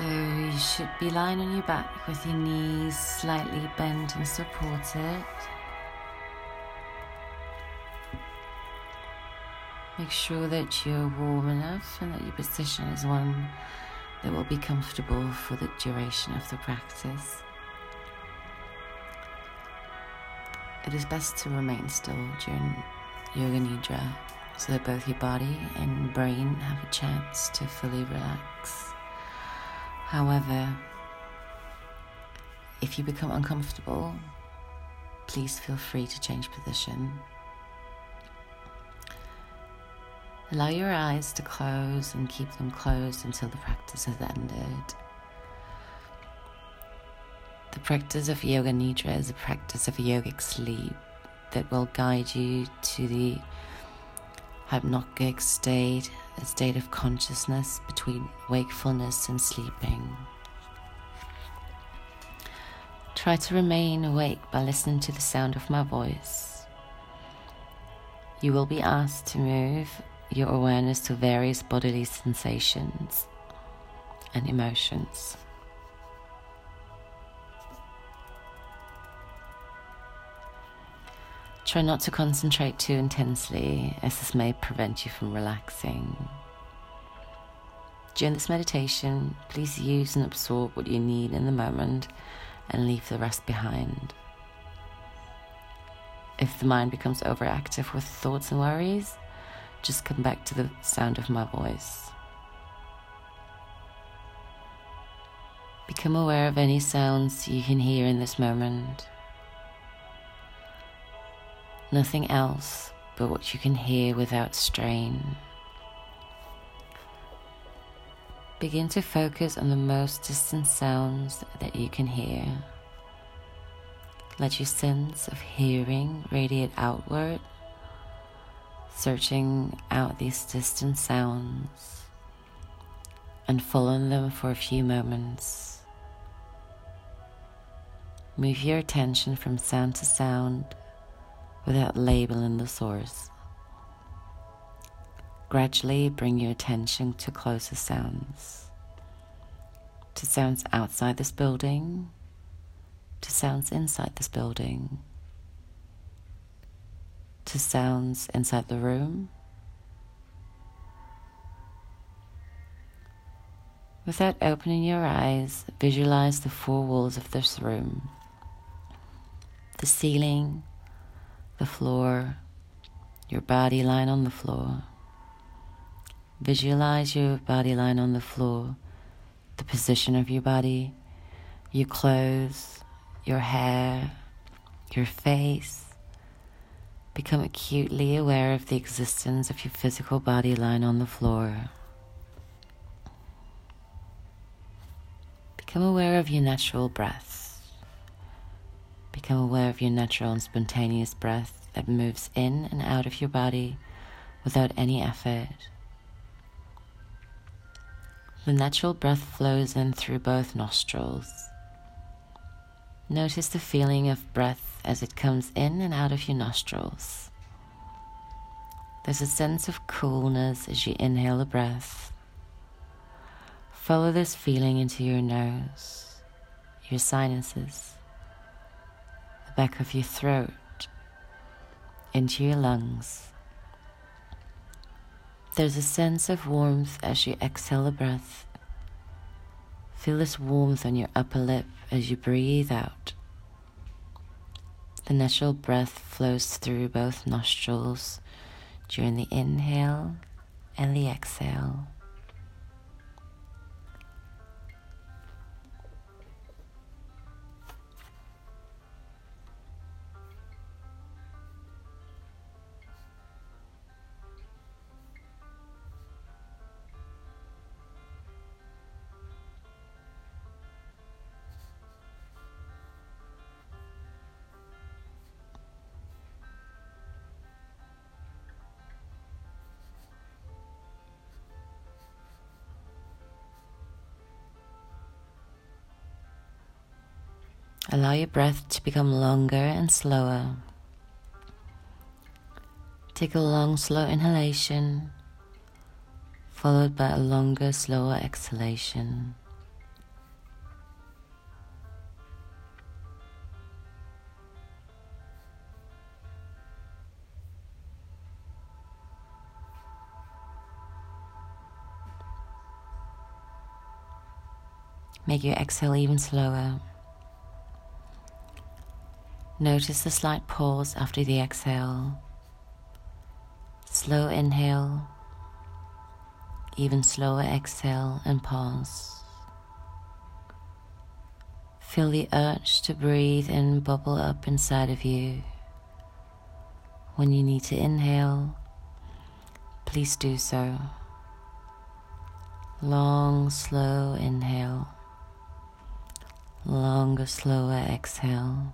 So you should be lying on your back with your knees slightly bent and supported. Make sure that you're warm enough and that your position is one that will be comfortable for the duration of the practice. It is best to remain still during Yoga Nidra so that both your body and brain have a chance to fully relax. However, if you become uncomfortable, please feel free to change position. Allow your eyes to close and keep them closed until the practice has ended. The practice of Yoga Nidra is a practice of yogic sleep that will guide you to the hypnagogic state, a state of consciousness between wakefulness and sleeping. Try to remain awake by listening to the sound of my voice. You will be asked to move your awareness to various bodily sensations and emotions. Try not to concentrate too intensely, as this may prevent you from relaxing. During this meditation, please use and absorb what you need in the moment and leave the rest behind. If the mind becomes overactive with thoughts and worries, just come back to the sound of my voice. Become aware of any sounds you can hear in this moment nothing else but what you can hear without strain. Begin to focus on the most distant sounds that you can hear. Let your sense of hearing radiate outward, searching out these distant sounds and following them for a few moments. Move your attention from sound to sound without labeling the source. Gradually bring your attention to closer sounds, to sounds outside this building, to sounds inside this building, to sounds inside the room. Without opening your eyes, visualize the four walls of this room the ceiling, the floor, your body lying on the floor. Visualize your body lying on the floor, the position of your body, your clothes, your hair, your face. Become acutely aware of the existence of your physical body lying on the floor. Become aware of your natural breath. Become aware of your natural and spontaneous breath that moves in and out of your body without any effort. The natural breath flows in through both nostrils. Notice the feeling of breath as it comes in and out of your nostrils. There's a sense of coolness as you inhale the breath. Follow this feeling into your nose, your sinuses, back of your throat, into your lungs. There's a sense of warmth as you exhale a breath. Feel this warmth on your upper lip as you breathe out. The natural breath flows through both nostrils during the inhale and the exhale. Allow your breath to become longer and slower. Take a long, slow inhalation, followed by a longer, slower exhalation. Make your exhale even slower. Notice the slight pause after the exhale. Slow inhale, even slower exhale and pause. Feel the urge to breathe in bubble up inside of you. When you need to inhale, please do so. Long, slow inhale, longer, slower exhale,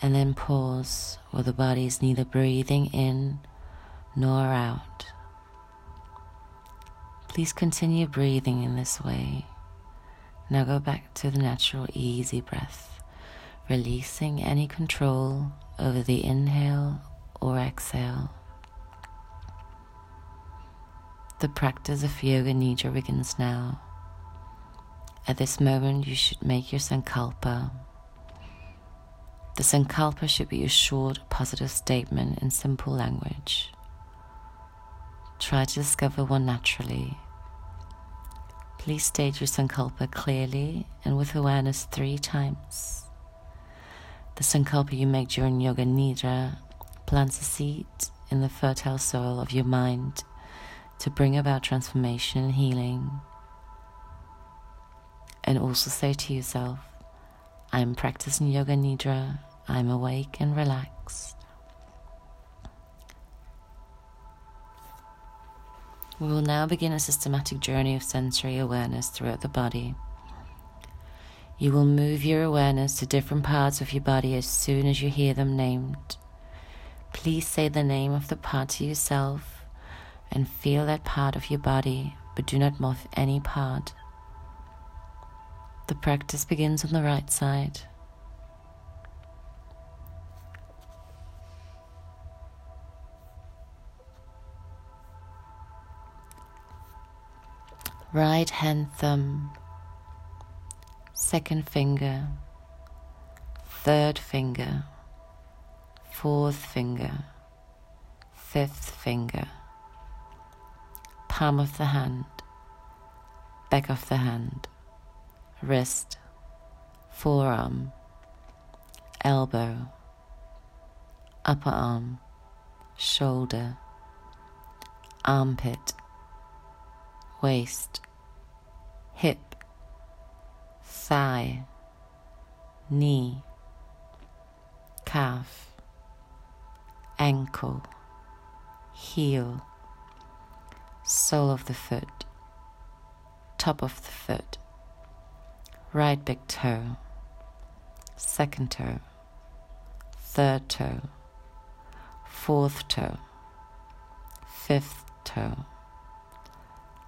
and then pause where the body is neither breathing in nor out. Please continue breathing in this way. Now go back to the natural, easy breath, releasing any control over the inhale or exhale. The practice of Yoga Nidra begins now. At this moment, you should make your Sankalpa. The Sankalpa should be a short, positive statement in simple language. Try to discover one naturally. Please state your Sankalpa clearly and with awareness three times. The Sankalpa you make during Yoga Nidra plants a seed in the fertile soil of your mind to bring about transformation and healing. And also say to yourself, I am practicing Yoga Nidra, I am awake and relaxed. We will now begin a systematic journey of sensory awareness throughout the body. You will move your awareness to different parts of your body as soon as you hear them named. Please say the name of the part to yourself and feel that part of your body, but do not move any part. The practice begins on the right side. Right hand thumb, second finger, third finger, fourth finger, fifth finger. Palm of the hand, back of the hand, wrist, forearm, elbow, upper arm, shoulder, armpit, waist, hip, thigh, knee, calf, ankle, heel sole of the foot, top of the foot, right big toe, second toe, third toe, fourth toe, fifth toe,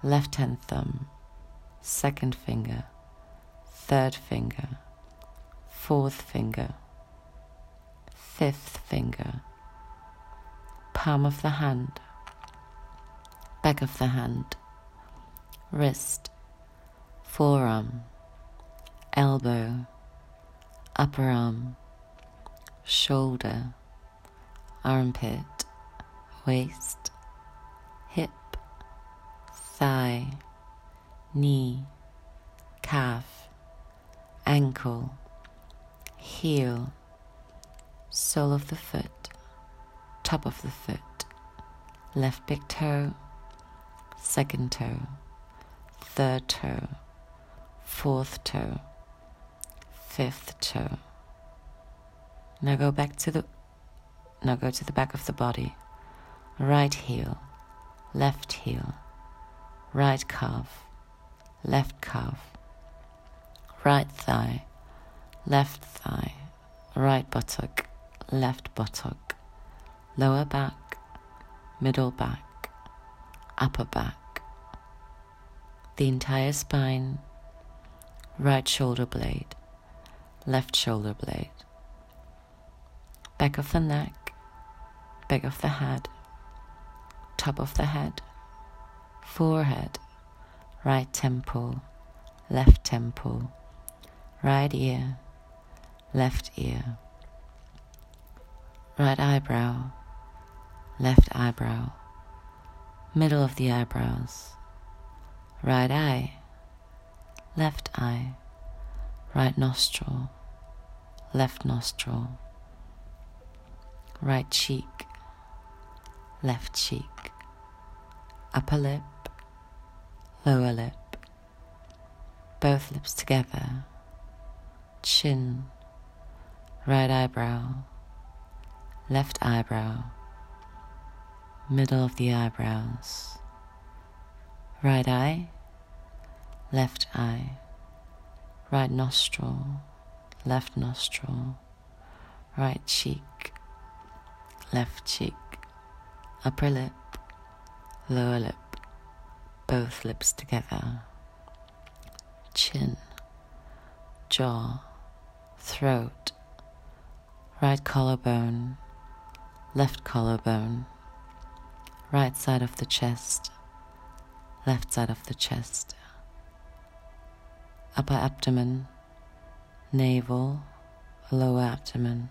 left hand thumb, second finger, third finger, fourth finger, fifth finger, palm of the hand back of the hand, wrist, forearm, elbow, upper arm, shoulder, armpit, waist, thigh, knee, calf, ankle, heel, sole of the foot, top of the foot, left big toe, second toe, third toe, fourth toe, fifth toe. Now go back to the now go to the back of the body. Right heel, left heel, right calf, left calf, right thigh, left thigh, right buttock, left buttock, lower back, middle back upper back, the entire spine, right shoulder blade, left shoulder blade, back of the neck, back of the head, top of the head, forehead, right temple, left temple, right ear, left ear, right eyebrow, left eyebrow middle of the eyebrows, right eye, left eye, right nostril, left nostril, right cheek, left cheek, upper lip, lower lip, both lips together, chin, right eyebrow, left eyebrow, middle of the eyebrows, right eye, left eye, right nostril, left nostril, right cheek, left cheek, upper lip, lower lip, both lips together, chin, jaw, throat, right collarbone, left collarbone, right side of the chest, left side of the chest, upper abdomen, navel, lower abdomen,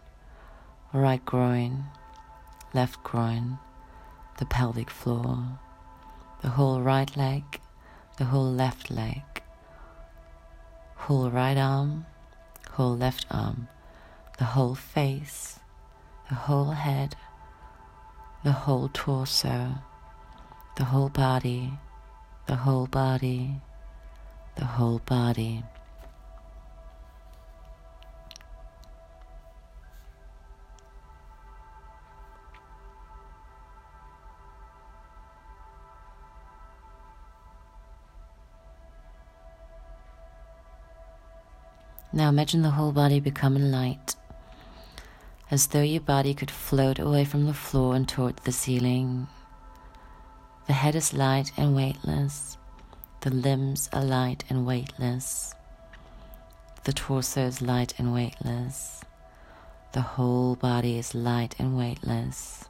right groin, left groin, the pelvic floor, the whole right leg, the whole left leg, whole right arm, whole left arm, the whole face, the whole head, the whole torso, the whole body, the whole body, the whole body. Imagine the whole body becoming light, as though your body could float away from the floor and toward the ceiling. The head is light and weightless, the limbs are light and weightless, the torso is light and weightless, the whole body is light and weightless.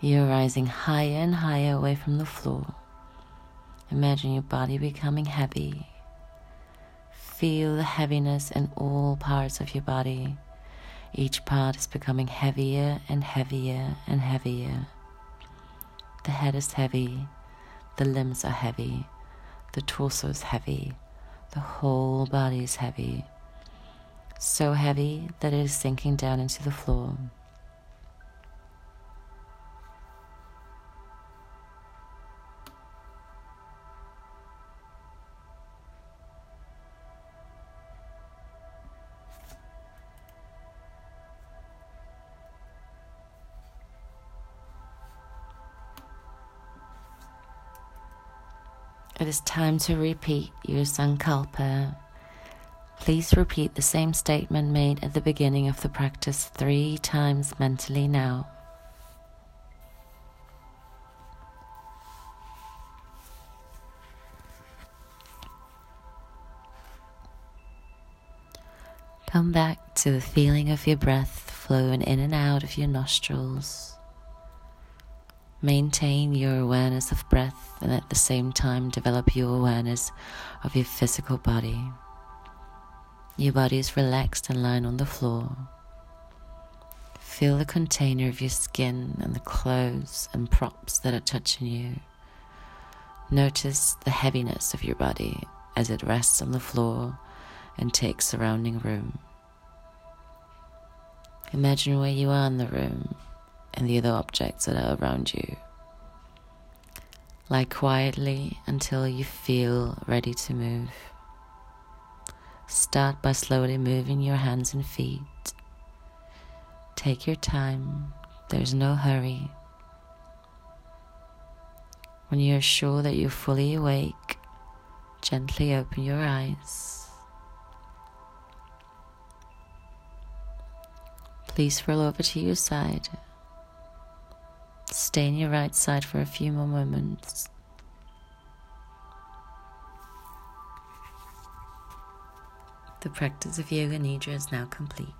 You're rising higher and higher away from the floor. Imagine your body becoming heavy Feel the heaviness in all parts of your body. Each part is becoming heavier and heavier and heavier. The head is heavy, the limbs are heavy, the torso is heavy, the whole body is heavy. So heavy that it is sinking down into the floor. It is time to repeat your Sankalpa. Please repeat the same statement made at the beginning of the practice three times mentally now. Come back to the feeling of your breath flowing in and out of your nostrils. Maintain your awareness of breath and at the same time develop your awareness of your physical body. Your body is relaxed and lying on the floor. Feel the container of your skin and the clothes and props that are touching you. Notice the heaviness of your body as it rests on the floor and takes surrounding room. Imagine where you are in the room and the other objects that are around you. Lie quietly until you feel ready to move. Start by slowly moving your hands and feet. Take your time, there's no hurry. When you are sure that you're fully awake, gently open your eyes. Please roll over to your side Stay on your right side for a few more moments. The practice of Yoga Nidra is now complete.